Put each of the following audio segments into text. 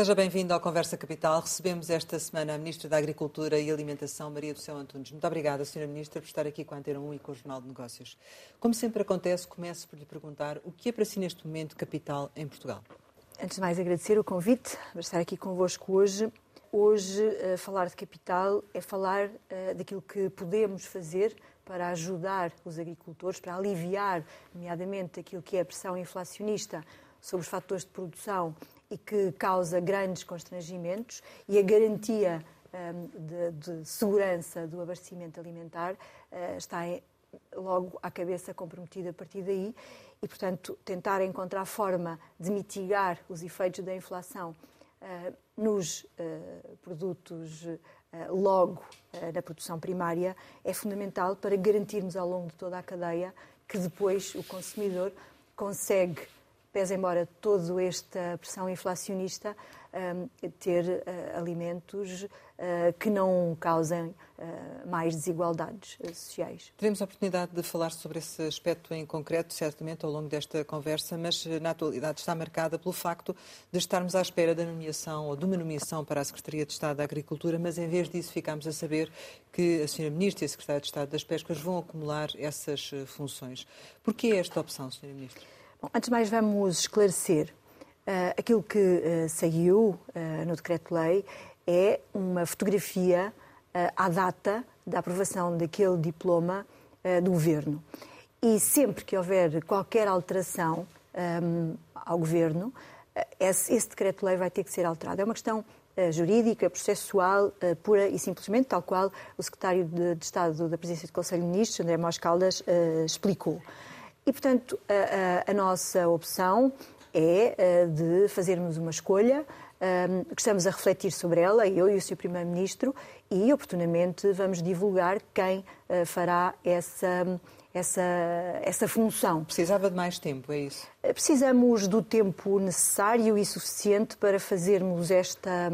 Seja bem-vindo ao Conversa Capital. Recebemos esta semana a Ministra da Agricultura e Alimentação, Maria do Céu Antunes. Muito obrigada, Sra. Ministra, por estar aqui com a Antena 1 e com o Jornal de Negócios. Como sempre acontece, começo por lhe perguntar o que é para si neste momento capital em Portugal? Antes de mais, agradecer o convite para estar aqui convosco hoje. Hoje, uh, falar de capital é falar uh, daquilo que podemos fazer para ajudar os agricultores, para aliviar, nomeadamente, aquilo que é a pressão inflacionista sobre os fatores de produção e que causa grandes constrangimentos e a garantia um, de, de, segurança do abastecimento alimentar uh, está em, logo à cabeça comprometida a partir daí e, portanto, tentar encontrar forma de mitigar os efeitos da inflação uh, nos uh, produtos logo na produção primária é fundamental para garantirmos ao longo de toda a cadeia que depois o consumidor consegue pese embora toda esta pressão inflacionista, um, ter uh, alimentos uh, que não causem mais desigualdades sociais. Teremos a oportunidade de falar sobre esse aspecto em concreto, certamente, ao longo desta conversa, mas na atualidade está marcada pelo facto de estarmos à espera da nomeação ou de uma nomeação para a Secretaria de Estado da Agricultura, mas em vez disso ficamos a saber que a Sra. Ministra e a Secretária de Estado das Pescas vão acumular essas funções. Por que esta opção, Sra. Ministra? Bom, antes de mais, vamos esclarecer. Uh, aquilo que uh, saiu uh, no decreto-lei é uma fotografia à data da aprovação daquele diploma do governo. E sempre que houver qualquer alteração um, ao governo, esse, esse decreto-lei vai ter que ser alterado. É uma questão jurídica, processual, pura e simplesmente, tal qual o secretário de, de Estado da Presidência do Conselho de Ministros, André Mós Caldas, explicou. E, portanto, a, a, a nossa opção é a, de fazermos uma escolha um, que estamos a refletir sobre ela, eu e o Sr. Primeiro-Ministro, e oportunamente vamos divulgar quem uh, fará essa, essa, essa função. Precisava de mais tempo, é isso? Precisamos do tempo necessário e suficiente para fazermos esta,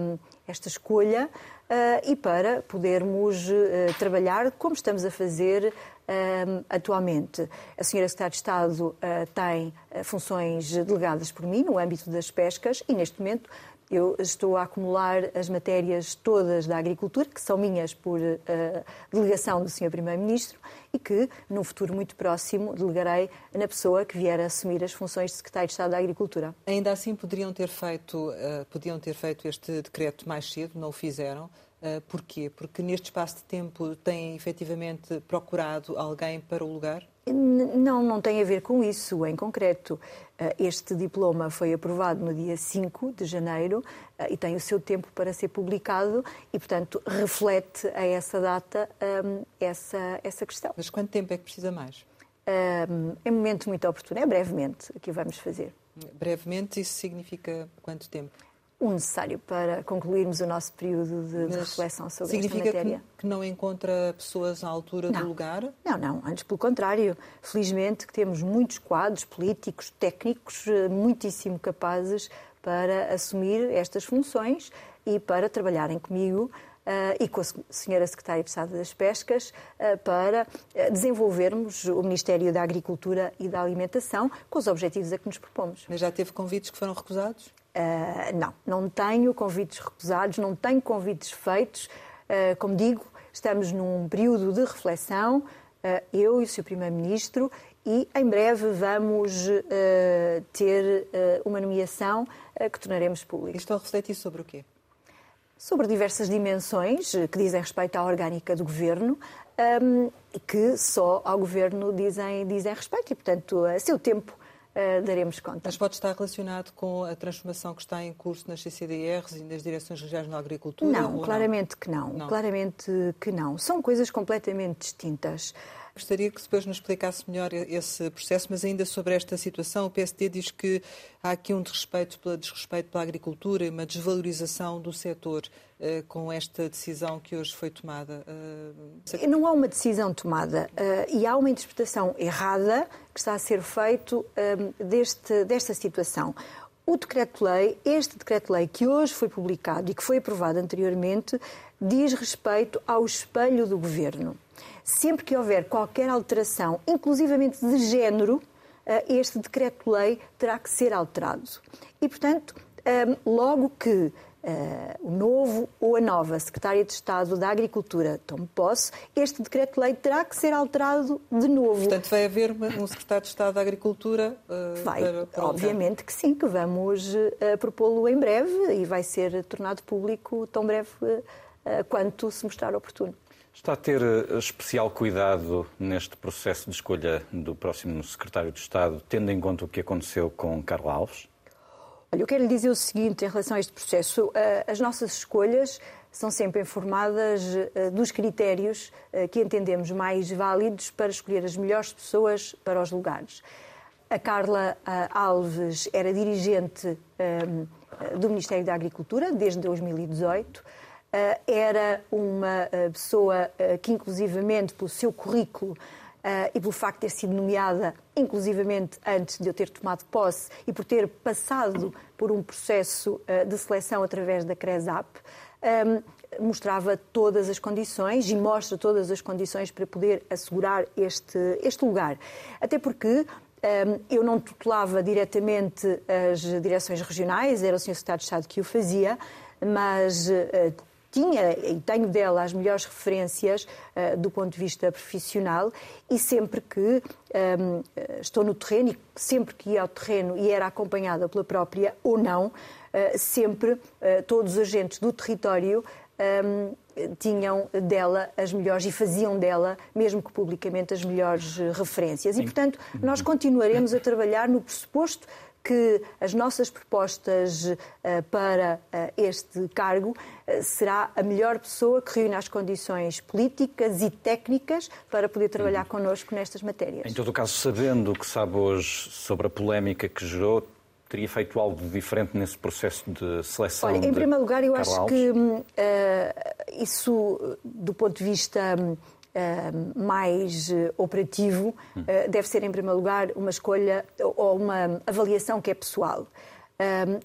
esta escolha uh, e para podermos uh, trabalhar como estamos a fazer Uh, atualmente. A senhora Secretária de Estado uh, tem uh, funções delegadas por mim no âmbito das pescas e, neste momento, eu estou a acumular as matérias todas da agricultura, que são minhas por delegação do Sr. Primeiro-Ministro e que, num futuro muito próximo, delegarei na pessoa que vier a assumir as funções de Secretário de Estado da Agricultura. Ainda assim, poderiam ter feito, podiam ter feito este decreto mais cedo, não o fizeram. Uh, porquê? Porque neste espaço de tempo têm efetivamente procurado alguém para o lugar? Não, não tem a ver com isso em concreto. Uh, este diploma foi aprovado no dia 5 de janeiro uh, e tem o seu tempo para ser publicado e, portanto, reflete a essa data um, essa, essa questão. Mas quanto tempo é que precisa mais? É um momento muito oportuno, é brevemente que vamos fazer. Brevemente, isso significa quanto tempo? O necessário para concluirmos o nosso período de, de reflexão sobre esta matéria. Significa que não encontra pessoas à altura não. do lugar? Não, não, antes pelo contrário. Felizmente que temos muitos quadros políticos, técnicos, eh, muitíssimo capazes para assumir estas funções e para trabalharem comigo Uh, e com a Senhora Secretária de Estado das Pescas uh, para uh, desenvolvermos o Ministério da Agricultura e da Alimentação com os objetivos a que nos propomos. Mas já teve convites que foram recusados? Uh, não, não tenho convites recusados, não tenho convites feitos. Uh, como digo, estamos num período de reflexão, uh, eu e o Sr. Primeiro-Ministro, e em breve vamos ter uma nomeação que tornaremos pública. Estou a refletir sobre o quê? Sobre diversas dimensões que dizem respeito à orgânica do Governo um, e que só ao Governo dizem, dizem respeito. E, portanto, a seu tempo uh, daremos conta. Mas pode estar relacionado com a transformação que está em curso nas CCDRs e nas direções regionais na agricultura? Não, claramente não? que não. não. Claramente que não. São coisas completamente distintas. Gostaria que depois nos explicasse melhor esse processo, mas ainda sobre esta situação, o PSD diz que há aqui um desrespeito pela, desrespeito pela agricultura e uma desvalorização do setor uh, com esta decisão que hoje foi tomada. Uh... Não há uma decisão tomada uh, e há uma interpretação errada que está a ser feito deste, desta situação. O decreto-lei, este decreto-lei que hoje foi publicado e que foi aprovado anteriormente, diz respeito ao espelho do governo. Sempre que houver qualquer alteração, inclusivamente de género, eh, este decreto-lei terá que ser alterado. E, portanto, logo que uh, o novo ou a nova Secretária de Estado da Agricultura tome posse, este decreto-lei terá que ser alterado de novo. Portanto, vai haver um Secretário de Estado da Agricultura? Uh, vai, para, para obviamente que sim, que vamos uh, propô-lo em breve e vai ser tornado público tão breve uh, quanto se mostrar oportuno. Está a ter especial cuidado neste processo de escolha do próximo secretário de Estado, tendo em conta o que aconteceu com Carlos Alves? Olha, eu quero lhe dizer o seguinte em relação a este processo. Eh, as nossas escolhas são sempre informadas eh, dos critérios eh, que entendemos mais válidos para escolher as melhores pessoas para os lugares. A Carla Alves era dirigente do Ministério da Agricultura desde 2018. Era uma pessoa que, inclusivamente, pelo seu currículo, uh, e pelo facto de ter sido nomeada, inclusivamente antes de eu ter tomado posse e por ter passado por um processo uh, de seleção através da CRESAP, um, ehm, mostrava todas as condições e mostra todas as condições para poder assegurar este, este lugar. Até porque ehm, eu não tutelava diretamente as direções regionais, era o Sr. Secretário de Estado que o fazia, mas tinha e tenho dela as melhores referências uh, do ponto de vista profissional e sempre que um, ehm, estou no terreno e sempre que ia ao terreno e era acompanhada pela própria ou não, uh, sempre uh, todos os agentes do território um, ehm, tinham dela as melhores e faziam dela, mesmo que publicamente, as melhores referências. E, portanto, nós continuaremos a trabalhar no pressuposto que as nossas propostas uh, para uh, este cargo uh, será a melhor pessoa que reúne as condições políticas e técnicas para poder trabalhar uhum. connosco nestas matérias. Em todo o caso, sabendo o que sabe hoje sobre a polémica que gerou, teria feito algo diferente nesse processo de seleção? Olha, em primeiro lugar, eu acho Alves? que uh, isso, do ponto de vista um, mais uh, operativo, uh, deve ser, em primeiro lugar, uma escolha ou uma avaliação que é pessoal.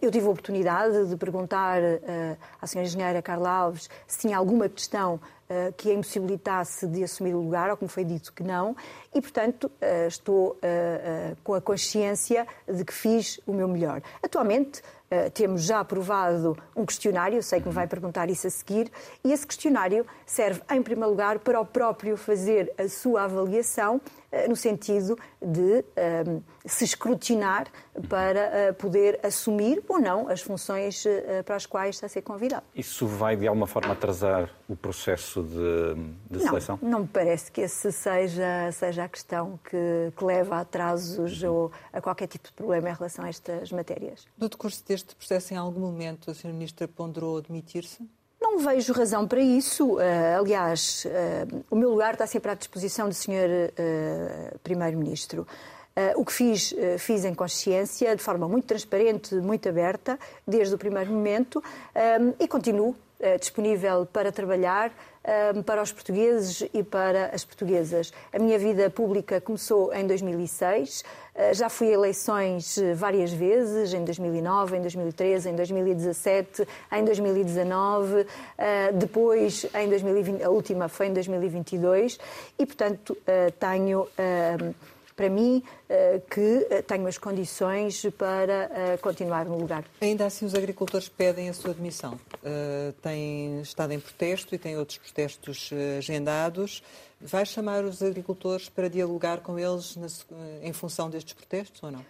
eu tive a oportunidade de perguntar à senhora engenheira Carla Alves se tinha alguma questão que a impossibilitasse de assumir o lugar, ou me foi dito que não, e, portanto, estou com a consciência de que fiz o meu melhor. Atualmente, Uh, temos já aprovado um questionário, sei que me vai perguntar isso a seguir, e esse questionário serve, em primeiro lugar, para o próprio fazer a sua avaliação, no sentido de uh, se escrutinar para poder assumir ou não as funções para as quais está a ser convidado. Isso vai, de alguma forma, atrasar o processo de, de seleção? Não, não me parece que esse seja, seja a questão que, que leva a atrasos uhum. ou a qualquer tipo de problema em relação a estas matérias. No decurso deste este processo, em algum momento, a Sra. Ministra ponderou admitir-se? Não vejo razão para isso. Uh, aliás, uh, o meu lugar está sempre à disposição do Sr. Uh, Primeiro-Ministro. o que fiz, fiz em consciência, de forma muito transparente, muito aberta, desde o primeiro momento, e continuo disponível para trabalhar para os portugueses e para as portuguesas. A minha vida pública começou em 2006, eh, já fui a eleições eh, várias vezes, em 2009, em 2013, em 2017, em 2019, eh, depois em 2020, a última foi em 2022 e, portanto, tenho para mim, que tenho as condições para continuar no lugar. Ainda assim, os agricultores pedem a sua demissão. Têm estado em protesto e têm outros protestos agendados. Vai chamar os agricultores para dialogar com eles em função destes protestos ou não?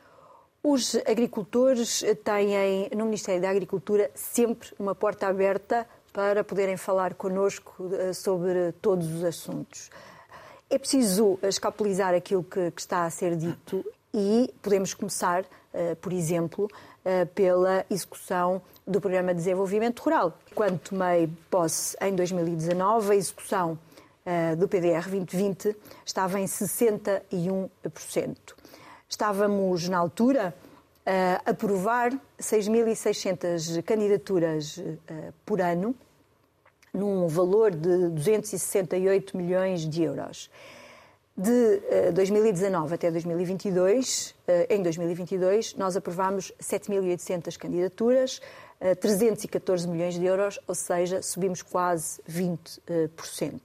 Os agricultores têm no Ministério da Agricultura sempre uma porta aberta para poderem falar connosco eh, sobre todos os assuntos. É preciso escapulizar aquilo que, que está a ser dito e podemos começar, uh, por exemplo, uh, pela execução do Programa de Desenvolvimento Rural. Quando tomei posse em 2019, a execução uh, do PDR 2020 estava em 61%. Estávamos, na altura, a aprovar 6.600 candidaturas por ano, num valor de 268 milhões de euros. De 2019 até 2022, em 2022, nós aprovámos 7.800 candidaturas, 314 milhões de euros, ou seja, subimos quase 20%.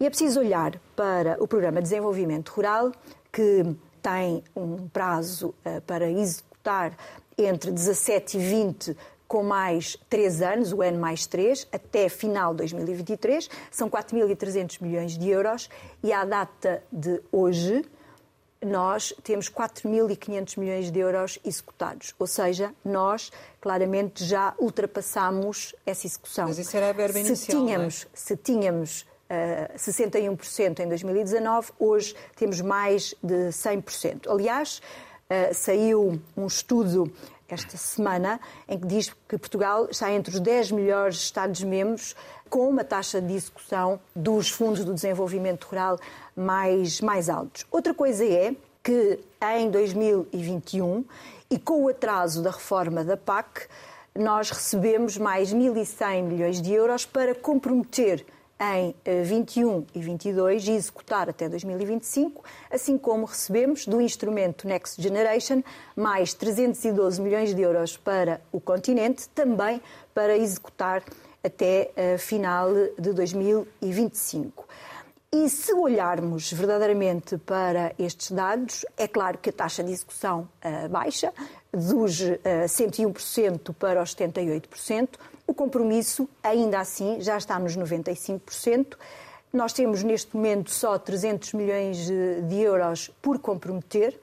E é preciso olhar para o Programa de Desenvolvimento Rural, que tem um prazo para executar entre 17 e 20 com mais 3 anos, o N mais 3, até final de 2023, são 4.300 milhões de euros e à data de hoje nós temos 4.500 milhões de euros executados. Ou seja, nós claramente já ultrapassamos essa execução. Mas isso era a verba inicial, se tínhamos, é? Se tínhamos uh, 61% em 2019, hoje temos mais de 100%. Aliás, uh, saiu um estudo esta semana, em que diz que Portugal está entre os 10 melhores Estados-membros com uma taxa de execução dos fundos do desenvolvimento rural mais, mais altos. Outra coisa é que em 2021, e com o atraso da reforma da PAC, nós recebemos mais 1.100 milhões de euros para comprometer em 21 e 22 e executar até 2025, assim como recebemos do instrumento Next Generation mais 312 milhões de euros para o continente, também para executar até uh, final de 2025. E se olharmos verdadeiramente para estes dados, é claro que a taxa de execução uh, baixa, dos uh, 101% para os 78%, o compromisso, ainda assim, já está nos 95%. Nós temos neste momento só 300 milhões de euros por comprometer.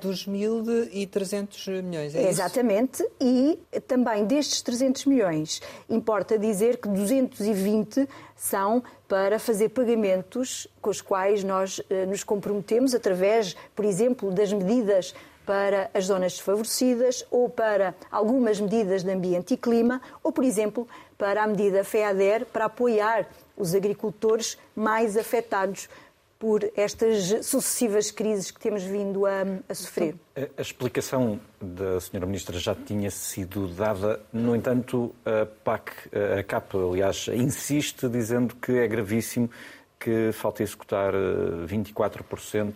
Dos 1.300 milhões, é Exatamente. Isso? E também destes 300 milhões, importa dizer que 220 são para fazer pagamentos com os quais nós eh, nos comprometemos através, por exemplo, das medidas para as zonas desfavorecidas ou para algumas medidas de ambiente e clima ou, por exemplo, para a medida FEADER para apoiar os agricultores mais afetados por estas sucessivas crises que temos vindo a, a sofrer. A, explicação da Sra. Ministra já tinha sido dada, no entanto, a PAC, a CAP, aliás, insiste dizendo que é gravíssimo que falta executar 24%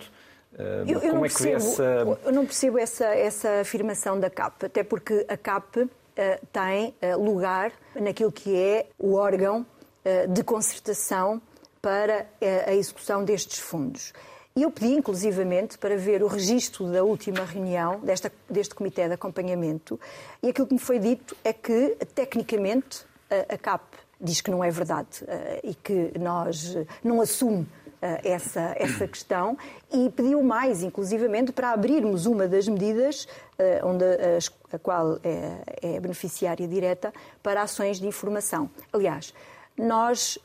eh, eu, eu Como é percebo, essa... Eu não percebo essa, essa afirmação da CAP, até porque a CAP uh, tem uh, lugar naquilo que é o órgão uh, de concertação para a execução destes fundos. E eu pedi, inclusivamente, para ver o registro da última reunião desta, deste Comitê de Acompanhamento, e aquilo que me foi dito é que, tecnicamente, a CAP diz que não é verdade e que nós não assume eh, essa, essa questão e pediu mais, inclusivamente, para abrirmos uma das medidas eh, onde a, a qual é, é, beneficiária direta para ações de informação. Aliás, nós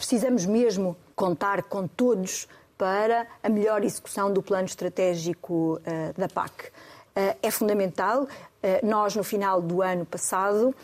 precisamos mesmo contar com todos para a melhor execução do plano estratégico uh, da PAC. Uh, é fundamental. nós, no final do ano passado,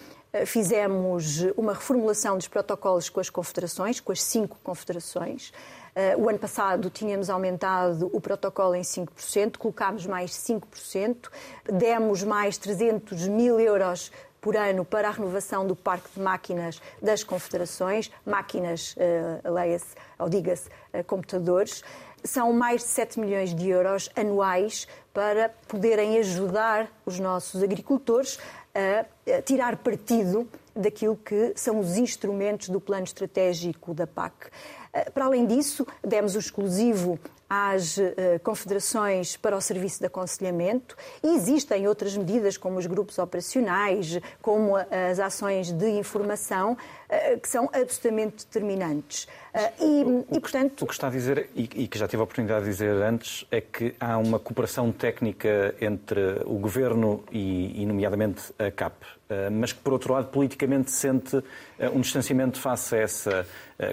fizemos uma reformulação dos protocolos com as confederações, com as cinco confederações. Uh, o ano passado tínhamos aumentado o protocolo em 5%, colocámos mais 5%, demos mais 300 mil euros por ano para a renovação do parque de máquinas das confederações, máquinas, uh, leia-se, ou diga-se, uh, computadores. São mais de 7 milhões de euros anuais para poderem ajudar os nossos agricultores a tirar partido daquilo que são os instrumentos do plano estratégico da PAC. Eh, para além disso, demos o exclusivo às eh, confederações para o serviço de aconselhamento e existem outras medidas, como os grupos operacionais, como as ações de informação, eh, que são absolutamente determinantes. E, e portanto... O que está a dizer, e que já tive a oportunidade de dizer antes, é que há uma cooperação técnica entre o Governo e nomeadamente, a CAP, mas que, por outro lado, politicamente sente um distanciamento face a essa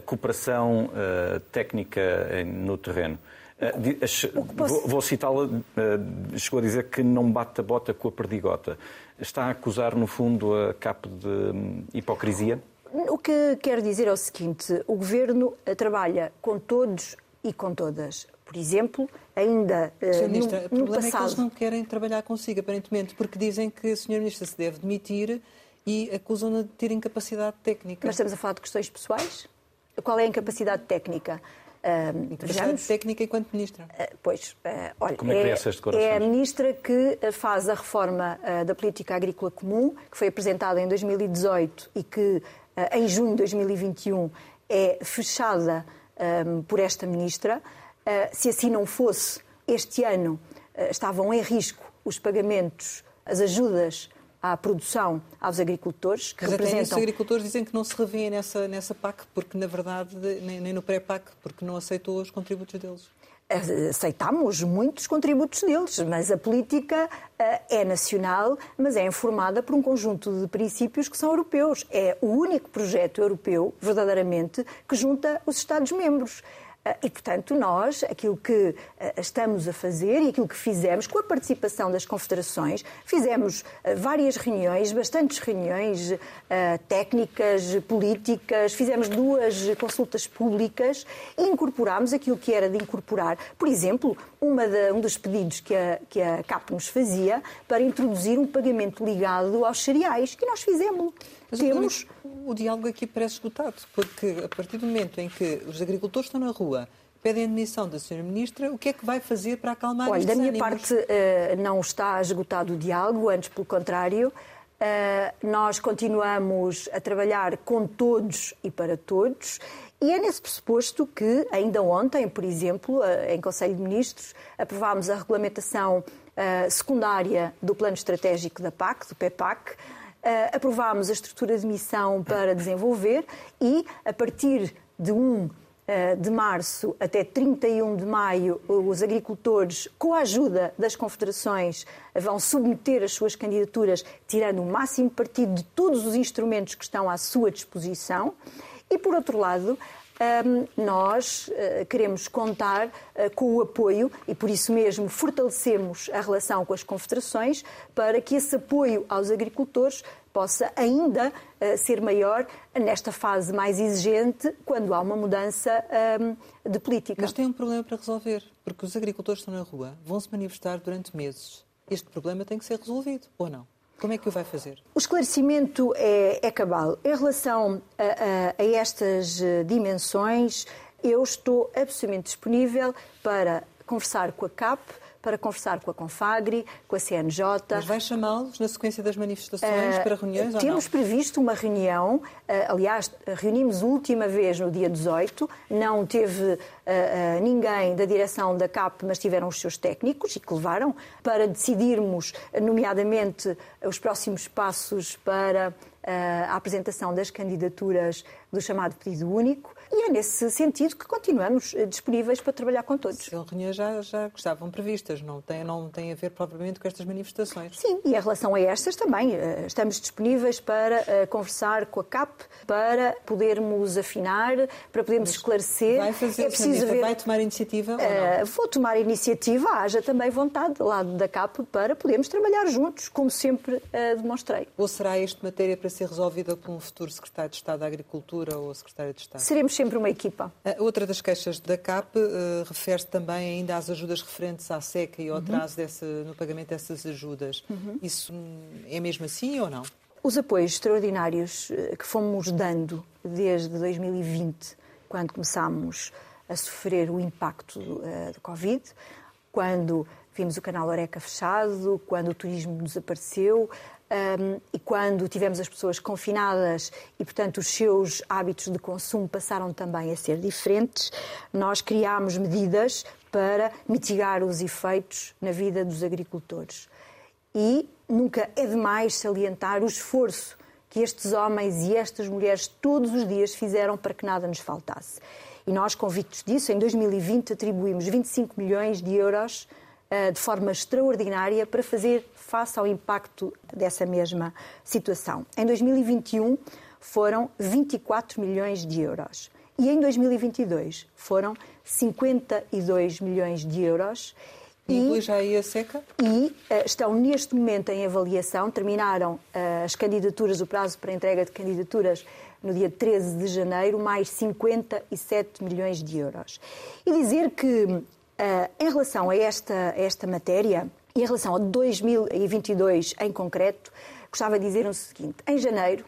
cooperação técnica no terreno. Posso... Vou citá-la, chegou a dizer que não bate a bota com a perdigota. Está a acusar, no fundo, a CAP de hum, hipocrisia? O que quero dizer é o seguinte: o governo trabalha com todos e com todas. Por exemplo, ainda Sr. Ministra, no, o problema passado... é que eles não querem trabalhar consigo, aparentemente, porque dizem que a Sr. Ministra se deve demitir e acusam-na de ter incapacidade técnica. Mas estamos a falar de questões pessoais? Qual é a incapacidade técnica? Uh, Incapacidade técnica enquanto ministra. Uh, pois, uh, olha, Como é, que é, é, é a ministra que faz a reforma da política agrícola comum, que foi apresentada em 2018 e que em junho de 2021 é fechada um, por esta ministra. se assim não fosse, este ano estavam em risco os pagamentos, as ajudas à produção aos agricultores. Que Mas representam... os agricultores dizem que não se revêem nessa, nessa PAC, porque na verdade, nem, nem no pré-PAC, porque não aceitou os contributos deles aceitamos muitos contributos deles, mas a política uh, é nacional, mas é informada por um conjunto de princípios que são europeus. É o único projeto europeu, verdadeiramente, que junta os Estados-membros. E, portanto, nós, aquilo que ah, estamos a fazer e aquilo que fizemos com a participação das confederações, fizemos ah, várias reuniões, bastantes reuniões técnicas, políticas, fizemos duas consultas públicas e incorporámos aquilo que era de incorporar. Por exemplo, de, um dos pedidos que a, que a CAP nos fazia para introduzir um pagamento ligado aos cereais, que nós fizemos. Mas Temos... o, o diálogo aqui parece esgotado, porque a partir do momento em que os agricultores estão na rua, pedem a admissão da Sra. Ministra, o que é que vai fazer para acalmar Olha, da minha ânimos? parte uh, não está esgotado o diálogo, antes pelo contrário. Uh, nós continuamos a trabalhar com todos e para todos e é nesse pressuposto que, ainda ontem, por exemplo, em Conselho de Ministros, aprovámos a regulamentação secundária do Plano Estratégico da PAC, do PEPAC, aprovámos a estrutura de missão para desenvolver e, a partir de 1 de março até 31 de maio, os agricultores, com a ajuda das confederações, vão submeter as suas candidaturas, tirando o máximo partido de todos os instrumentos que estão à sua disposição. E, por outro lado, nós eh, queremos contar eh, com o apoio e, por isso mesmo, fortalecemos a relação com as confederações para que esse apoio aos agricultores possa ainda eh, ser maior nesta fase mais exigente, quando há uma mudança de política. Mas tem um problema para resolver, porque os agricultores estão na rua, vão se manifestar durante meses. Este problema tem que ser resolvido, ou não? Como é que o vai fazer? O esclarecimento é, é cabal. Em relação a, a, a estas eh, dimensões, eu estou absolutamente disponível para conversar com a CAP, para conversar com a Confagri, com a CNJ. Mas vai chamá-los na sequência das manifestações uh, para reuniões Temos previsto uma reunião, uh, aliás, reunimos última vez no dia 18, não teve uh, ninguém da direção da CAP, mas tiveram os seus técnicos e que levaram para decidirmos, nomeadamente, os próximos passos para a apresentação das candidaturas do chamado pedido único. E é nesse sentido que continuamos eh, disponíveis para trabalhar com todos. As reuniões já, já estavam previstas, não tem, não tem a ver propriamente com estas manifestações. Sim, e em relação a estas também, eh, estamos disponíveis para eh, conversar com a CAP, para podermos afinar, para podermos Mas esclarecer. Vai fazer, é preciso ver... vai tomar iniciativa? Uh, vou tomar iniciativa, haja também vontade do lado da CAP para podermos trabalhar juntos, como sempre uh, demonstrei. Ou será esta matéria para ser resolvida por um futuro secretário de Estado da Agricultura ou secretário de Estado? Seremos sempre uma equipa. Outra das queixas da CAP uh, refere-se também ainda às ajudas referentes à seca e ao uhum. atraso desse, no pagamento dessas ajudas. Uhum. Isso é mesmo assim ou não? Os apoios extraordinários eh, que fomos dando desde 2020, quando começámos a sofrer o impacto uh, do Covid, quando vimos o canal Oreca fechado, quando o turismo desapareceu, um, e quando tivemos as pessoas confinadas e, portanto, os seus hábitos de consumo passaram também a ser diferentes, nós criámos medidas para mitigar os efeitos na vida dos agricultores. E nunca é demais salientar o esforço que estes homens e estas mulheres todos os dias fizeram para que nada nos faltasse. E nós, convictos disso, em 2020 atribuímos 25 milhões de euros de forma extraordinária para fazer face ao impacto dessa mesma situação. Em 2021 foram 24 milhões de euros e em 2022 foram 52 milhões de euros. Inclui já aí a seca? E uh, estão neste momento em avaliação, terminaram uh, as candidaturas, o prazo para entrega de candidaturas no dia 13 de janeiro, mais 57 milhões de euros. E dizer que, em relação a esta, a esta matéria, e em relação a 2022 em concreto, gostava de dizer o seguinte: em janeiro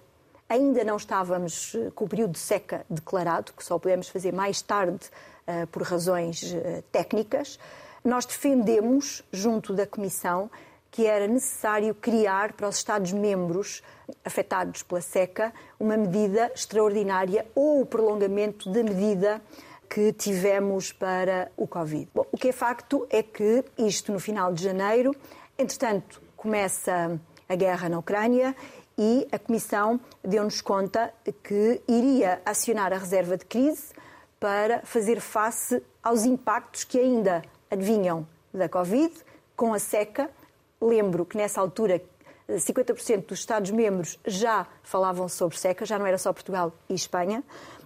ainda não estávamos eh, com o período de seca declarado, que só podemos fazer mais tarde uh, por razões técnicas. Nós defendemos, junto da Comissão, que era necessário criar para os Estados-membros afetados pela seca uma medida extraordinária ou o prolongamento da medida que tivemos para o Covid. Bom, o que é facto é que isto, no final de janeiro, Entretanto, começa a guerra na Ucrânia e a Comissão deu-nos conta que iria acionar a reserva de crise para fazer face aos impactos que ainda adivinham da Covid, com a seca. Lembro que nessa altura 50% dos Estados-membros já falavam sobre seca, já não era só Portugal e Espanha,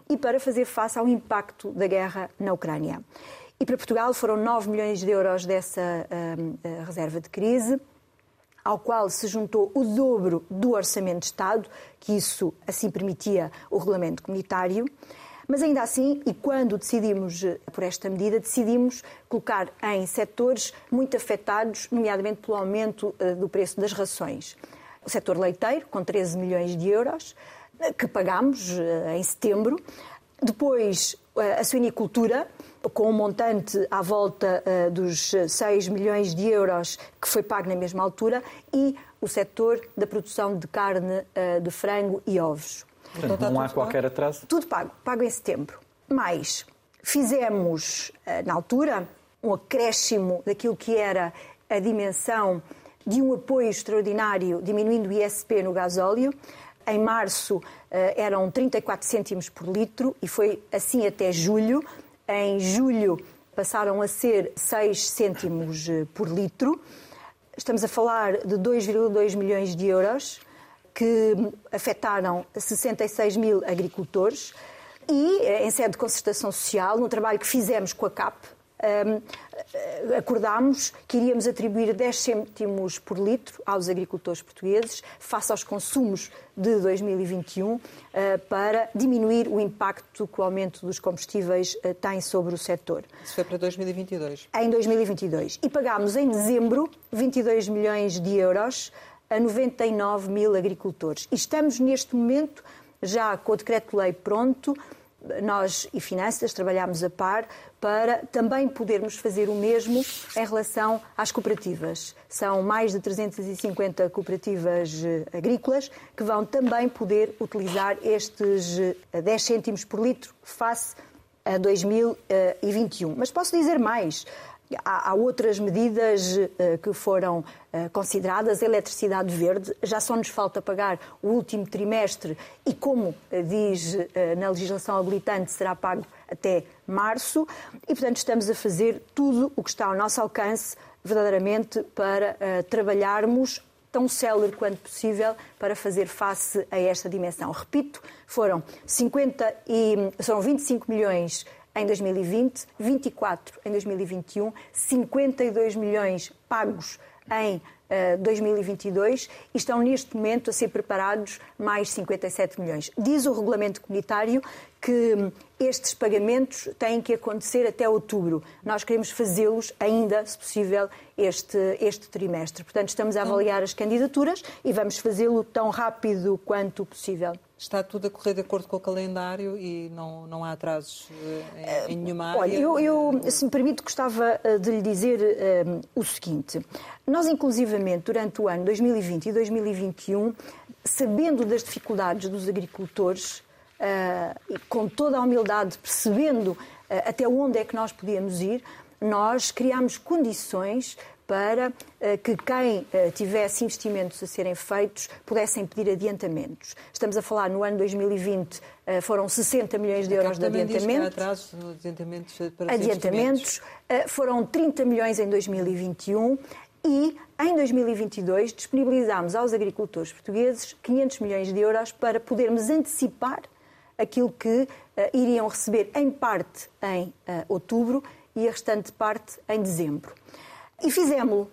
e para fazer face ao impacto da guerra na Ucrânia. E para Portugal foram 9 milhões de euros dessa uh, reserva de crise, ao qual se juntou o dobro do Orçamento de Estado, que isso assim permitia o regulamento comunitário. Mas ainda assim, e quando decidimos eh, por esta medida, decidimos colocar em setores muito afetados, nomeadamente pelo aumento eh, do preço das rações. O setor leiteiro, com 13 milhões de euros, que pagámos em setembro. Depois, a suinicultura, com um montante à volta dos 6 milhões de euros que foi pago na mesma altura, e o setor da produção de carne de frango e ovos. Portanto, então, não há qualquer atraso? Tudo pago, pago em setembro. Mas fizemos, eh, na altura, um acréscimo daquilo que era a dimensão de um apoio extraordinário, diminuindo o ISP no gasóleo. Em março eh, eram 34 cêntimos por litro e foi assim até julho. Em julho passaram a ser 6 cêntimos eh, por litro. Estamos a falar de 2,2 milhões de euros que afetaram 66 mil agricultores e, eh, em sede de concertação social, no trabalho que fizemos com a CAP, um, eh, acordámos que iríamos atribuir 10 cêntimos por litro aos agricultores portugueses face aos consumos de 2021 uh, eh, para diminuir o impacto que o aumento dos combustíveis uh, tem sobre o setor. Isso foi para 2022? Em 2022. E pagámos em dezembro 22 milhões de euros a 99 mil agricultores. E estamos neste momento já com o decreto-lei pronto, nós e Finanças trabalhamos a par para também podermos fazer o mesmo em relação às cooperativas. São mais de 350 cooperativas eh, agrícolas que vão também poder utilizar estes 10 eh, cêntimos por litro face a 2021. Mas posso dizer mais. Há, outras medidas eh, que foram eh, consideradas. A eletricidade verde já só nos falta pagar o último trimestre e, como eh, diz na legislação habilitante, será pago até março. E, portanto, estamos a fazer tudo o que está ao nosso alcance, verdadeiramente, para trabalharmos tão célere quanto possível para fazer face a esta dimensão. Repito, foram, 50 e, foram 25 milhões em 2020, 24 em 2021, 52 milhões pagos em 2022 eh, e estão neste momento a ser preparados mais 57 milhões. Diz o regulamento comunitário que hum, estes pagamentos têm que acontecer até outubro. Nós queremos fazê-los ainda, se possível, este, este trimestre. Portanto, estamos a avaliar as candidaturas e vamos fazê-lo tão rápido quanto possível. Está tudo a correr de acordo com o calendário e não, não há atrasos eh, em, em nenhuma área? Olha, eu, eu, se me permite, gostava eh, de lhe dizer um, o seguinte. Nós, inclusivamente, durante o ano 2020 e 2021, sabendo das dificuldades dos agricultores, uh, com toda a humildade, percebendo uh, até onde é que nós podíamos ir, nós criámos condições para uh, que quem tivesse investimentos a serem feitos pudessem pedir adiantamentos. Estamos a falar no ano 2020 foram 60 milhões de euros de adiantamento. Atrasos, adiantamentos para adiantamentos foram 30 milhões em 2021 e em 2022 disponibilizámos aos agricultores portugueses 500 milhões de euros para podermos antecipar aquilo que iriam receber em parte em outubro e a restante parte em dezembro. E fizemos-lo.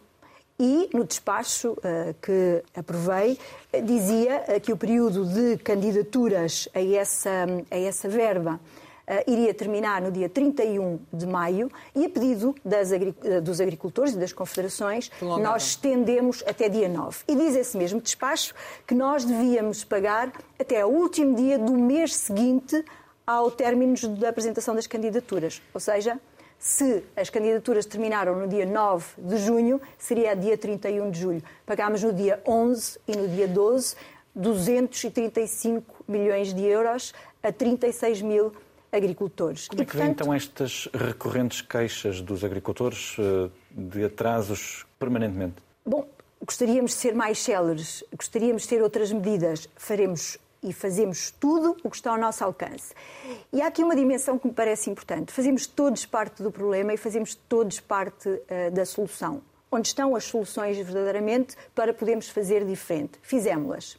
E no despacho uh, que aprovei, dizia que o período de candidaturas a essa, a essa verba uh, iria terminar no dia 31 de maio e, a pedido das, uh, dos agricultores e das confederações, nós estendemos até dia 9. E diz esse mesmo despacho que nós devíamos pagar até o último dia do mês seguinte ao término da apresentação das candidaturas. Ou seja, se as candidaturas terminaram no dia 9 de junho, seria dia 31 de julho. Pagámos no dia 11 e no dia 12 235 milhões de euros a 36 mil agricultores. Como é que vem então estas recorrentes queixas dos agricultores eh, de atrasos permanentemente? Bom, gostaríamos de ser mais céleres, gostaríamos de ter outras medidas, faremos e fazemos tudo o que está ao nosso alcance. E há aqui uma dimensão que me parece importante. Fazemos todos parte do problema e fazemos todos parte uh, da solução. Onde estão as soluções verdadeiramente para podermos fazer diferente? Fizemos-las.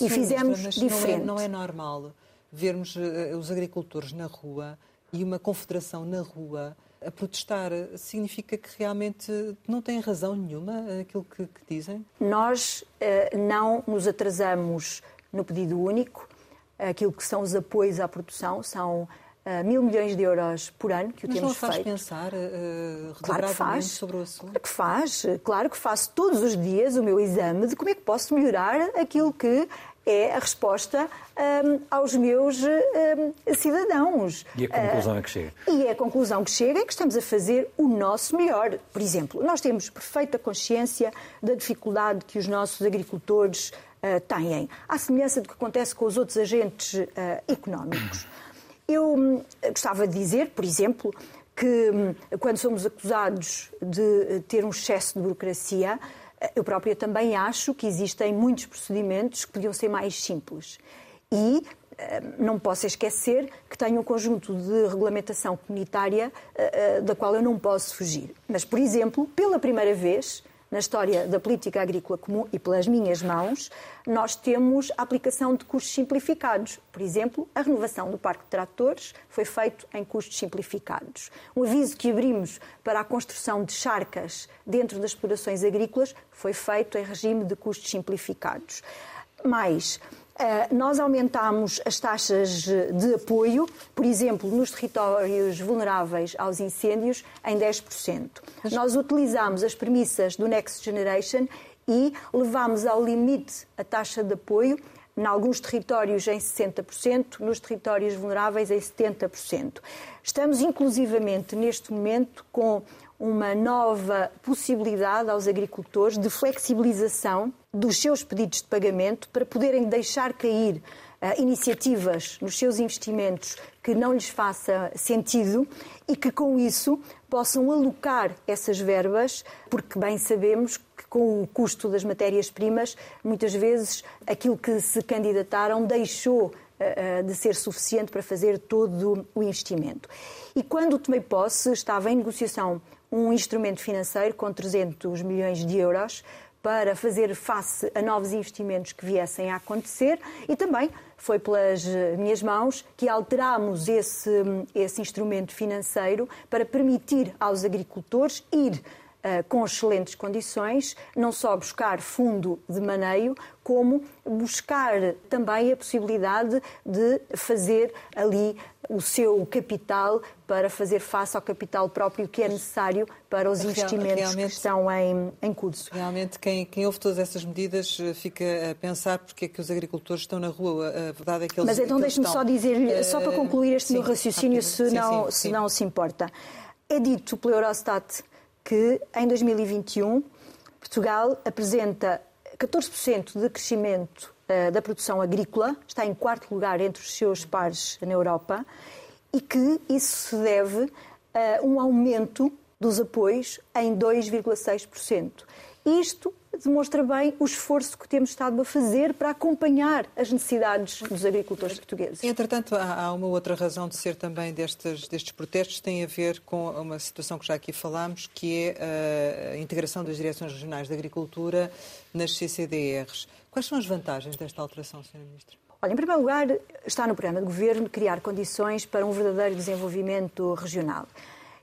E fizemos mas diferente. Não é, não é normal vermos uh, os agricultores na rua e uma confederação na rua a protestar significa que realmente não têm razão nenhuma aquilo que, que dizem? Nós uh, não nos atrasamos no pedido único. Aquilo que são os apoios à produção são uh, mil milhões de euros por ano que o Mas temos feito. Mas não faz pensar uh, claro que faz. sobre o assunto? Claro que faz. Claro que faço todos os dias o meu exame de como é que posso melhorar aquilo que é a resposta um, aos meus um, cidadãos. E a conclusão uh, é que chega? E a conclusão que chega é que estamos a fazer o nosso melhor. Por exemplo, nós temos perfeita consciência da dificuldade que os nossos agricultores uh, têm, à semelhança do que acontece com os outros agentes uh, económicos. Eu um, gostava de dizer, por exemplo, que um, quando somos acusados de ter um excesso de burocracia, eu própria também acho que existem muitos procedimentos que podiam ser mais simples. E eh, não posso esquecer que tenho um conjunto de regulamentação comunitária eh, eh, da qual eu não posso fugir. Mas, por exemplo, pela primeira vez, na história da política agrícola comum e pelas minhas mãos, nós temos a aplicação de custos simplificados. Por exemplo, a renovação do parque de tratores foi feito em custos simplificados. Um aviso que abrimos para a construção de charcas dentro das explorações agrícolas foi feito em regime de custos simplificados. Mais, nós aumentámos as taxas de apoio, por exemplo, nos territórios vulneráveis aos incêndios, em 10%. Nós utilizámos as premissas do Next Generation e levámos ao limite a taxa de apoio, em alguns territórios em 60%, nos territórios vulneráveis em 70%. Estamos, inclusivamente, neste momento, com uma nova possibilidade aos agricultores de flexibilização dos seus pedidos de pagamento para poderem deixar cair uh, iniciativas nos seus investimentos que não lhes faça sentido e que com isso possam alocar essas verbas, porque bem sabemos que com o custo das matérias-primas, muitas vezes aquilo que se candidataram deixou uh, de ser suficiente para fazer todo o investimento. E quando tomei posse, estava em negociação um instrumento financeiro com 300 milhões de euros para fazer face a novos investimentos que viessem a acontecer e também foi pelas minhas mãos que alterámos esse, esse instrumento financeiro para permitir aos agricultores ir com excelentes condições, não só buscar fundo de maneio, como buscar também a possibilidade de fazer ali o seu capital para fazer face ao capital próprio que é necessário para os investimentos que estão em, em curso. Realmente, quem, quem ouve todas essas medidas eh, fica a pensar porque é que os agricultores estão na rua. A verdade é que eles Mas então deixe-me só dizer-lhe, uh, só para concluir este sim, meu raciocínio, se, sim, não, sim, se não se importa. É dito pela Eurostat que em 2021 Portugal apresenta 14% de crescimento uh, da produção agrícola, está em quarto lugar entre os seus pares na Europa, e que isso se deve a um aumento dos apoios em 2,6%. Isto demonstra bem o esforço que temos estado a fazer para acompanhar as necessidades dos agricultores portugueses. Entretanto, há uma outra razão de ser também destes, destes protestos, tem a ver com uma situação que já aqui falámos, que é a integração das direções regionais de agricultura nas CCDRs. Quais são as vantagens desta alteração, Sr. Ministro? Olha, em primeiro lugar, está no programa de governo criar condições para um verdadeiro desenvolvimento regional.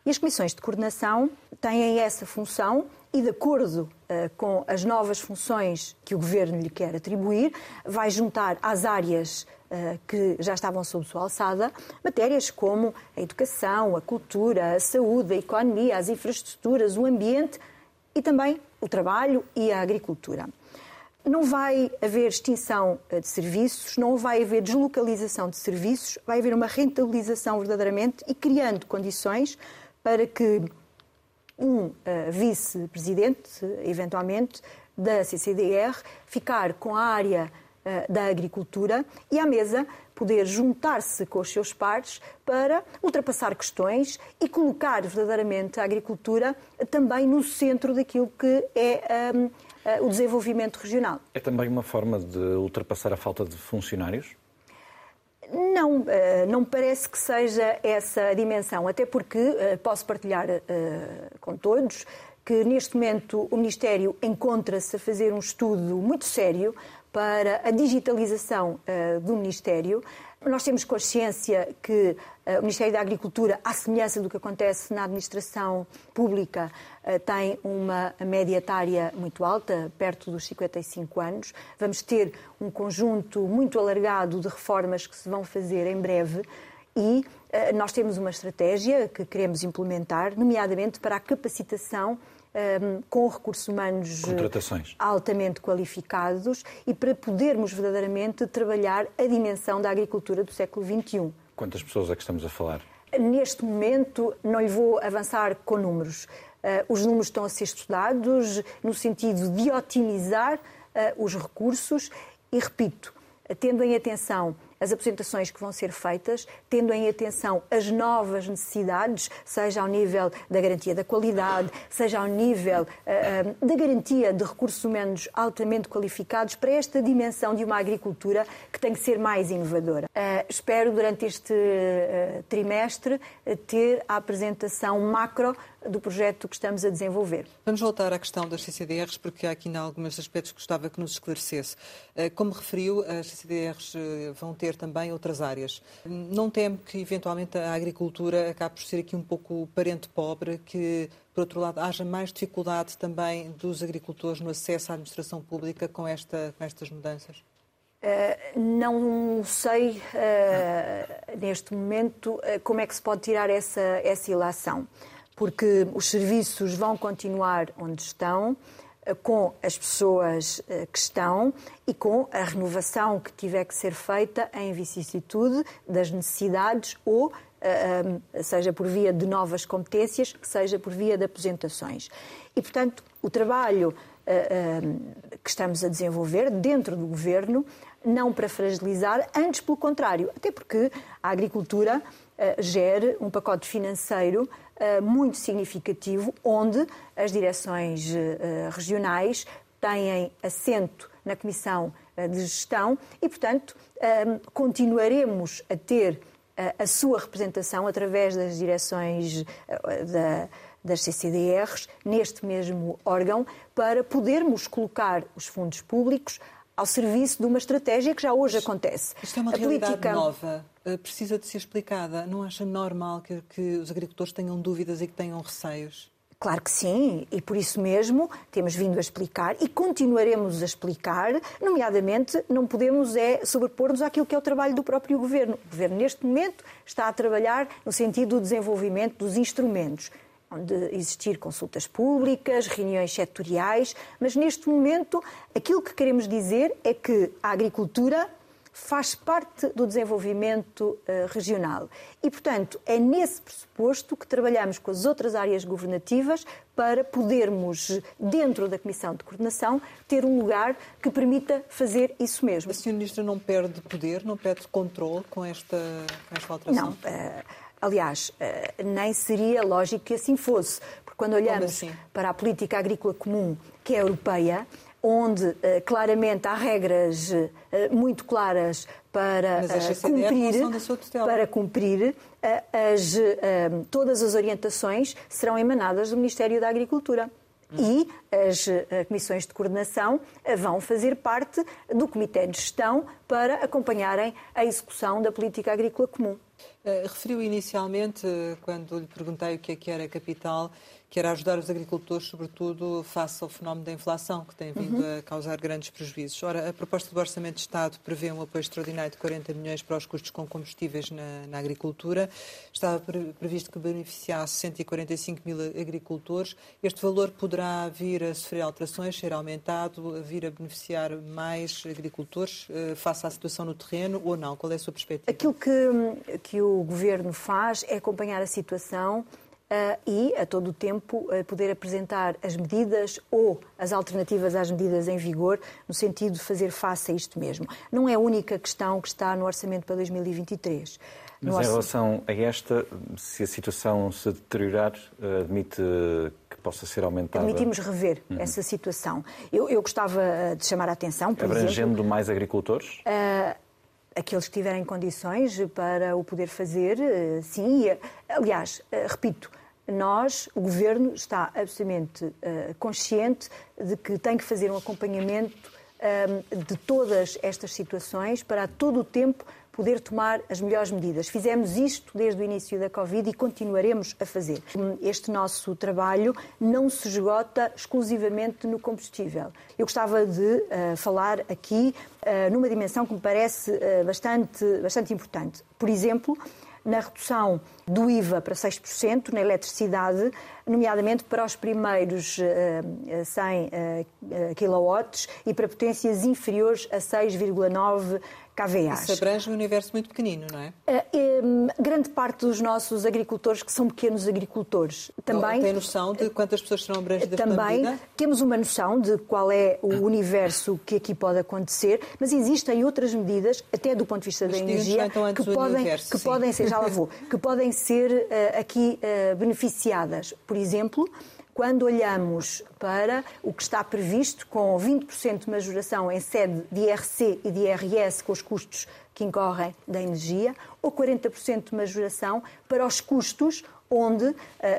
E as comissões de coordenação têm essa função e, de acordo uh, com as novas funções que o Governo lhe quer atribuir, vai juntar às áreas uh, que já estavam sob sua alçada matérias como a educação, a cultura, a saúde, a economia, as infraestruturas, o ambiente e também o trabalho e a agricultura. Não vai haver extinção uh, de serviços, não vai haver deslocalização de serviços, vai haver uma rentabilização verdadeiramente e criando condições para que um uh, vice-presidente, eventualmente, da CCDR, ficar com a área da agricultura e à mesa poder juntar-se com os seus pares para ultrapassar questões e colocar verdadeiramente a agricultura também no centro daquilo que é um, o desenvolvimento regional. É também uma forma de ultrapassar a falta de funcionários? Não, não parece que seja essa a dimensão, até porque posso partilhar com todos que neste momento o Ministério encontra-se a fazer um estudo muito sério para a digitalização do Ministério. Nós temos consciência que uh, o Ministério da Agricultura, à semelhança do que acontece na administração pública, uh, tem uma média etária muito alta, perto dos 55 anos. Vamos ter um conjunto muito alargado de reformas que se vão fazer em breve e nós temos uma estratégia que queremos implementar, nomeadamente para a capacitação um, com recursos humanos altamente qualificados e para podermos verdadeiramente trabalhar a dimensão da agricultura do século XXI. Quantas pessoas é que estamos a falar? Neste momento, não lhe vou avançar com números. Uh, os números estão a ser estudados no sentido de otimizar uh, os recursos e, repito, tendo em atenção as apresentações que vão ser feitas, tendo em atenção as novas necessidades, seja ao nível da garantia da qualidade, seja ao nível uh, da garantia de recursos humanos altamente qualificados para esta dimensão de uma agricultura que tem que ser mais inovadora. Uh, espero, durante este uh, trimestre, ter a apresentação macro do projeto que estamos a desenvolver. Vamos voltar à questão das CCDRs, porque há aqui alguns aspectos que gostava que nos esclarecesse. Como referiu, as CCDRs vão ter também outras áreas. Não teme que, eventualmente, a agricultura acabe por ser aqui um pouco parente pobre, que, por outro lado, haja mais dificuldade também dos agricultores no acesso à administração pública com, esta, com estas mudanças? Uh, não sei uh, neste momento uh, como é que se pode tirar essa, essa ilação, porque os serviços vão continuar onde estão, com as pessoas eh, que estão e com a renovação que tiver que ser feita em vicissitude das necessidades ou eh, eh, seja por via de novas competências, seja por via de aposentações. E, portanto, o trabalho que estamos a desenvolver dentro do governo, não para fragilizar, antes pelo contrário, até porque a agricultura gere um pacote financeiro eh, muito significativo, onde as direções eh, regionais têm assento na Comissão eh, de Gestão e, portanto, continuaremos a ter a sua representação através das direções da, das CCDRs neste mesmo órgão para podermos colocar os fundos públicos ao serviço de uma estratégia que já hoje acontece. Isto é uma a realidade política... nova, eh, precisa de ser explicada. Não acha normal que, que os agricultores tenham dúvidas e que tenham receios? Claro que sim, e por isso mesmo temos vindo a explicar e continuaremos a explicar, nomeadamente não podemos é sobrepor-nos àquilo que é o trabalho do próprio Governo. O Governo, neste momento, está a trabalhar no sentido do desenvolvimento dos instrumentos de existir consultas públicas, reuniões setoriais, mas neste momento aquilo que queremos dizer é que a agricultura faz parte do desenvolvimento uh, regional. E, portanto, é nesse pressuposto que trabalhamos com as outras áreas governativas para podermos, dentro da Comissão de Coordenação, ter um lugar que permita fazer isso mesmo. A Sra. Ministra não perde poder, não perde controle com esta, com esta alteração? Não. Uh, Aliás, eh, nem seria lógico que assim fosse, porque quando olhamos assim? para a política agrícola comum, que é europeia, onde eh, claramente há regras eh, muito claras para cumprir, para cumprir as, todas as orientações serão emanadas do Ministério da Agricultura. E as comissões de coordenação vão fazer parte do Comitê de Gestão para acompanharem a execução da política agrícola comum. Uh, referiu inicialmente, quando lhe perguntei o que é que era capital, que era ajudar os agricultores, sobretudo face ao fenómeno da inflação, que tem vindo uhum. a causar grandes prejuízos. Ora, a proposta do Orçamento de Estado prevê um apoio extraordinário de 40 milhões para os custos com combustíveis na, na agricultura. Estava previsto que beneficiasse 145 mil agricultores. Este valor poderá vir a sofrer alterações, ser aumentado, vir a beneficiar mais agricultores uh, face à situação no terreno ou não? Qual é a sua perspectiva? Aquilo que, que o Governo faz é acompanhar a situação e, a todo o tempo, uh, poder apresentar as medidas ou as alternativas às medidas em vigor, no sentido de fazer face a isto mesmo. Não é a única questão que está no orçamento para 2023. Mas em relação a esta, se a situação se deteriorar, uh, admite que possa ser aumentada? Permitimos rever uhum. essa situação. Eu, eu, gostava de chamar a atenção, por Abrangendo exemplo, mais agricultores? Aqueles que tiverem condições para o poder fazer, sim. Aliás, repito, nós, o Governo, está absolutamente consciente de que tem que fazer um acompanhamento uh, de todas estas situações para todo o tempo poder tomar as melhores medidas. Fizemos isto desde o início da Covid e continuaremos a fazer. Este nosso trabalho não se esgota exclusivamente no combustível. Eu gostava de uh, falar aqui numa dimensão que me parece bastante, bastante importante. Por exemplo, na redução do IVA para 6% na eletricidade, nomeadamente para os primeiros 100 kW e para potências inferiores a 6,9 KVAs. Isso abrange um universo muito pequenino, não é? Uh, grande parte dos nossos agricultores, que são pequenos agricultores, também... Tem noção de quantas pessoas serão abrangidas Também medida? temos uma noção de qual é o universo que aqui pode acontecer, mas existem outras medidas, até do ponto de vista mas da energia, então que, podem, universo, que podem ser, já lá vou, que podem ser uh, aqui uh, beneficiadas. Por exemplo, quando olhamos para o que está previsto, com 20% de majoração em sede de IRC e de IRS, com os custos que incorrem da energia, ou 40% de majoração para os custos onde uh,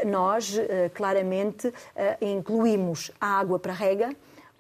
nós uh, claramente uh, incluímos a água para rega,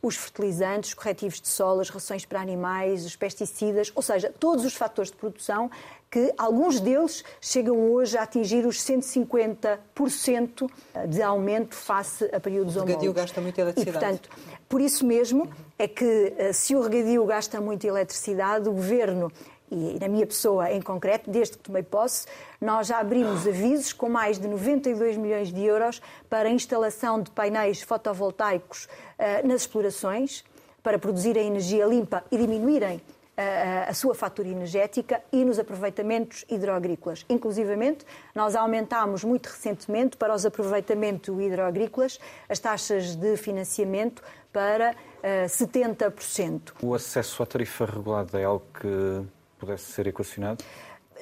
os fertilizantes, os corretivos de solo, as rações para animais, os pesticidas, ou seja, todos os fatores de produção que alguns deles chegam hoje a atingir os 150% de aumento face a períodos homólogos. O regadio gasta muita eletricidade. E, portanto, por isso mesmo é que eh, se o regadio gasta muita eletricidade, o Governo e na minha pessoa em concreto, desde que tomei posse, nós já abrimos avisos com mais de 92 milhões de euros para a instalação de painéis fotovoltaicos uh, nas explorações, para produzir a energia limpa e diminuírem a, sua fatura energética e nos aproveitamentos hidroagrícolas. Inclusivamente, nós aumentámos muito recentemente para os aproveitamentos hidroagrícolas as taxas de financiamento para uh, 70%. O acesso à tarifa regulada é algo que pudesse ser equacionado?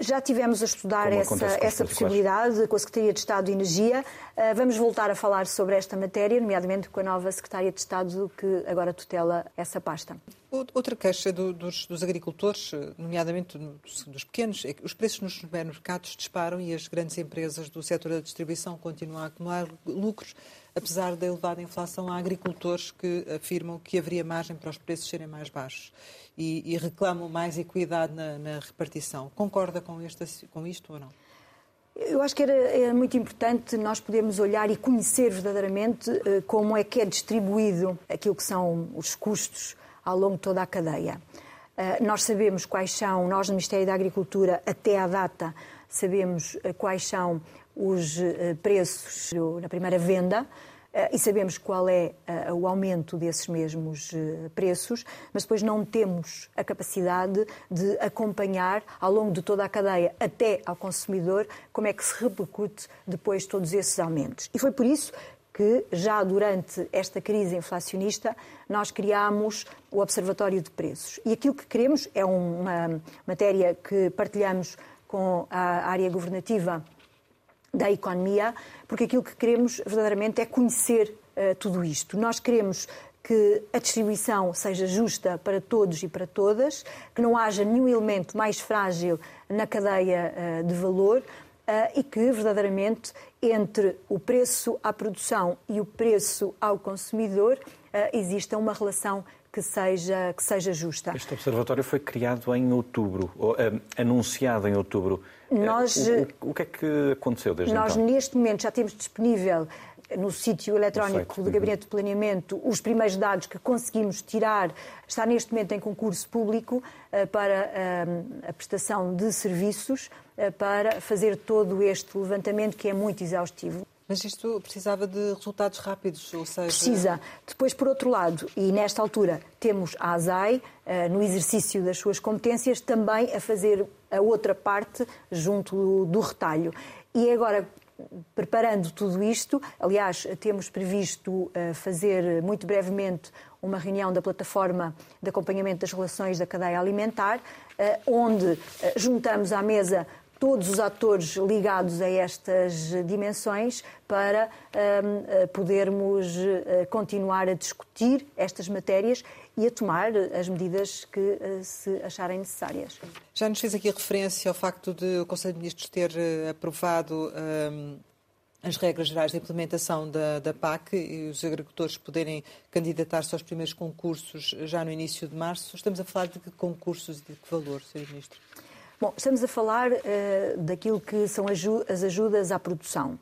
Já tivemos a estudar essa, essa possibilidade com a Secretaria de Estado de Energia. Uh, vamos voltar a falar sobre esta matéria, nomeadamente com a nova Secretária de Estado que agora tutela essa pasta. Outra queixa do, dos, dos, agricultores, nomeadamente dos, dos, pequenos, é que os preços nos supermercados disparam e as grandes empresas do setor da distribuição continuam a acumular lucros, apesar da elevada inflação. Há agricultores que afirmam que haveria margem para os preços serem mais baixos e, e reclamam mais equidade na, na repartição. Concorda com, com isto ou não? Eu acho que era, era, muito importante nós podermos olhar e conhecer verdadeiramente uh, como é que é distribuído aquilo que são os custos ao longo de toda a cadeia. Uh, nós sabemos quais são, nós no Ministério da Agricultura, até à data, sabemos uh, quais são os uh, preços na primeira venda e sabemos qual é o aumento desses mesmos preços, mas depois não temos a capacidade de acompanhar ao longo de toda a cadeia, até ao consumidor, como é que se repercute depois todos esses aumentos. E foi por isso que já durante esta crise inflacionista nós criámos o Observatório de Preços. E aquilo que queremos é uma matéria que partilhamos com a área governativa da economia, porque aquilo que queremos verdadeiramente é conhecer uh, tudo isto. Nós queremos que a distribuição seja justa para todos e para todas, que não haja nenhum elemento mais frágil na cadeia uh, de valor, uh, e que verdadeiramente entre o preço à produção e o preço ao consumidor uh, exista uma relação que seja, que seja justa. Este observatório foi criado em outubro, ou, uh, anunciado em outubro. Nós, o, o, o, que é que aconteceu desde nós, então? Nós, neste momento, já temos disponível no sítio eletrónico do Gabinete de Planeamento os primeiros dados que conseguimos tirar. Está neste momento em concurso público uh, para a prestação de serviços para fazer todo este levantamento que é muito exaustivo. Mas isto precisava de resultados rápidos, ou seja... Precisa. Depois, por outro lado, e nesta altura, temos a ASAI, no exercício das suas competências, também a fazer a outra parte junto do retalho. E agora, preparando tudo isto, aliás, temos previsto fazer muito brevemente uma reunião da plataforma de acompanhamento das relações da cadeia alimentar, onde juntamos à mesa todos os atores ligados a estas dimensões para um, podermos continuar a discutir estas matérias e a tomar as medidas que uh, se acharem necessárias. Já nos fez aqui referência ao facto de o Conselho de Ministros ter aprovado um, as regras gerais de implementação da, da, PAC e os agricultores poderem candidatar-se aos primeiros concursos já no início de março. Estamos a falar de que concursos e de que valor, Sr. Ministro? Bom, estamos a falar uh, daquilo que são as ajudas à produção.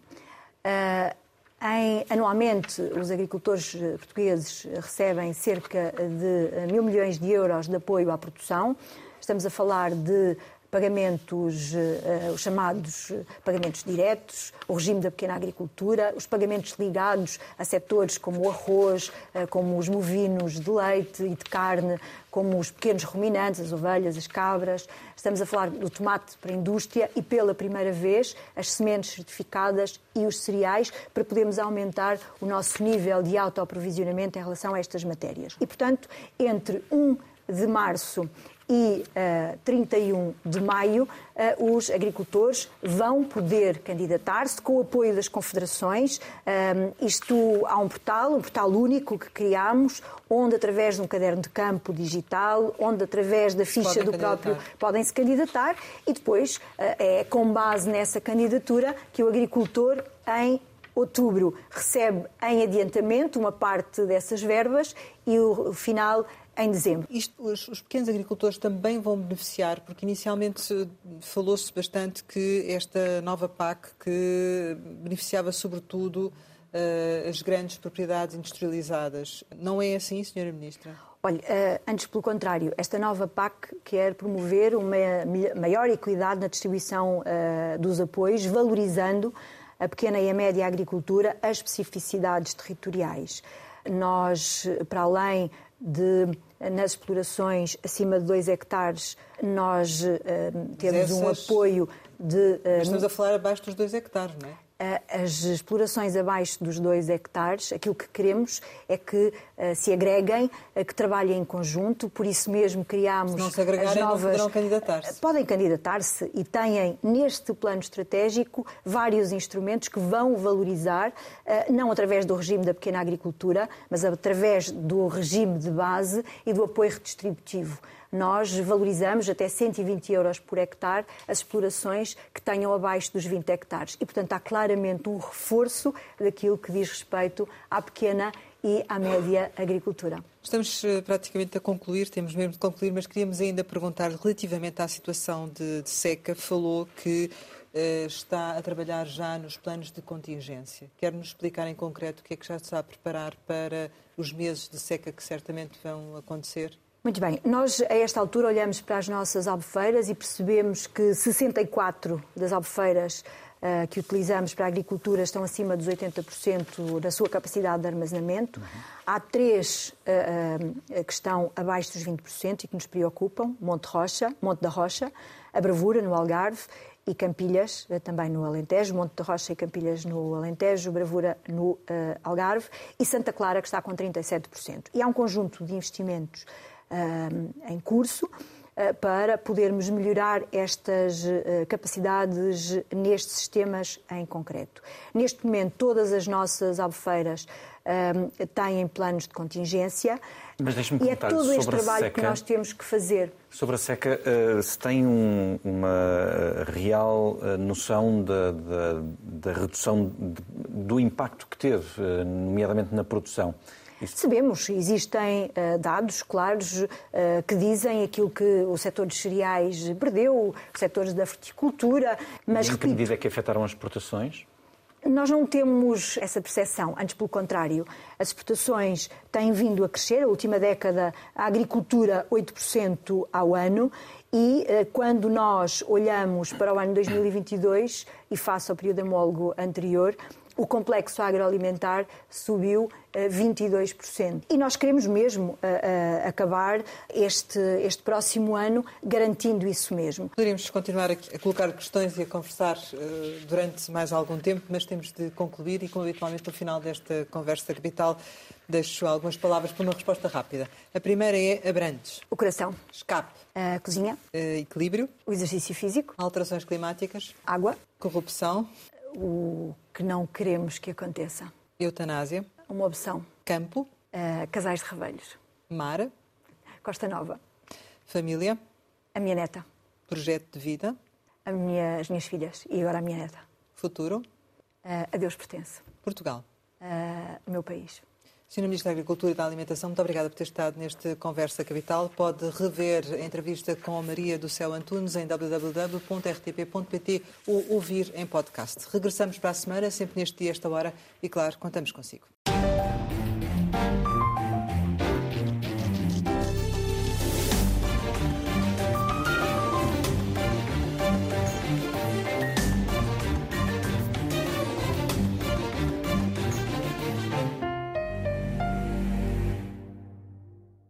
Uh, em, anualmente, os agricultores eh, portugueses recebem cerca de mil milhões de euros de apoio à produção. Estamos a falar de pagamentos, uh, os chamados pagamentos diretos, o regime da pequena agricultura, os pagamentos ligados a setores como o arroz, uh, como os movinos de leite e de carne, como os pequenos ruminantes, as ovelhas, as cabras. Estamos a falar do tomate para a indústria e, pela primeira vez, as sementes certificadas e os cereais para podermos aumentar o nosso nível de autoaprovisionamento em relação a estas matérias. E, portanto, entre 1 de março e uh, 31 de maio, uh, os agricultores vão poder candidatar-se com o apoio das confederações. Um, isto há um portal, um portal único que criamos, onde através de um caderno de campo digital, onde através da ficha do próprio podem se candidatar e depois uh, é com base nessa candidatura que o agricultor em outubro recebe em adiantamento uma parte dessas verbas e o final em dezembro. Isto, os, os, pequenos agricultores também vão beneficiar, porque inicialmente falou-se bastante que esta nova PAC que beneficiava sobretudo uh, as grandes propriedades industrializadas. Não é assim, Senhora Ministra? Olha, uh, antes pelo contrário, esta nova PAC quer promover uma maior equidade na distribuição uh, dos apoios, valorizando a pequena e a média agricultura, as especificidades territoriais. Nós, para além de nas explorações acima de 2 hectares, nós uh, temos Essas... um apoio de. Uh, estamos a falar abaixo dos 2 hectares, não é? As explorações abaixo dos 2 hectares, aquilo que queremos é que uh, se agreguem, uh, que trabalhem em conjunto, por isso mesmo criámos se não se agregarem, as novas... não poderão candidatar-se. Podem candidatar-se e têm neste plano estratégico vários instrumentos que vão valorizar, não através do regime da pequena agricultura, mas através do regime de base e do apoio redistributivo nós valorizamos até 120 euros por hectare as explorações que tenham abaixo dos 20 hectares. E, portanto, há claramente um reforço daquilo que diz respeito à pequena e à média agricultura. Estamos eh, praticamente a concluir, temos mesmo de concluir, mas queríamos ainda perguntar relativamente à situação de, de seca. Falou que uh, está a trabalhar já nos planos de contingência. Quer-nos explicar em concreto o que é que já está a preparar para os meses de seca que certamente vão acontecer? Muito bem, nós a esta altura olhamos para as nossas albufeiras e percebemos que 64 das albufeiras uh, que utilizamos para a agricultura estão acima dos 80% da sua capacidade de armazenamento. Uhum. Há três uh, uh, que estão abaixo dos 20% e que nos preocupam: Monte Rocha, Monte da Rocha, a Bravura, no Algarve, e Campilhas, também no Alentejo, Monte da Rocha e Campilhas no Alentejo, Bravura no Algarve e Santa Clara, que está com 37%. E há um conjunto de investimentos em curso eh, para podermos melhorar estas eh, capacidades nestes sistemas em concreto. Neste momento, todas as nossas albufeiras têm planos de contingência e é todo este trabalho que nós temos que fazer. Sobre a seca, eh, se tem um, uma real noção da, da, da redução do impacto que teve, nomeadamente na produção? Sabemos, existem uh, dados claros uh, que dizem aquilo que o setor dos cereais perdeu, os setores da fruticultura, mas... em que repito, medida é que afetaram as exportações? Nós não temos essa percepção, antes pelo contrário. As exportações têm vindo a crescer, a última década a agricultura 8% ao ano e eh, quando nós olhamos para o ano 2022 e face ao período homólogo anterior, O complexo agroalimentar subiu 22%. E nós queremos mesmo acabar este, este próximo ano garantindo isso mesmo. Poderíamos continuar a colocar questões e a conversar durante mais algum tempo, mas temos de concluir e, como habitualmente, no final desta conversa capital, deixo algumas palavras para uma resposta rápida. A primeira é abrantes. O coração. Escape. A cozinha. equilíbrio. O exercício físico. Alterações climáticas. Água. Corrupção. O que não queremos que aconteça. Eutanásia. Uma opção. Campo. Uh, casais de revelhos. Mar. Costa Nova. Família. A minha neta. Projeto de vida. Minha, as minhas filhas e agora a minha neta. Futuro. Uh, a Deus pertence. Portugal. Uh, meu país. Sr. Ministro da Agricultura e da Alimentação, muito obrigada por ter estado neste Conversa Capital. Pode rever a entrevista com Maria do Céu Antunes em www.rtp.pt ou ouvir em podcast. Regressamos para a semana, sempre neste dia, esta hora, e claro, contamos consigo.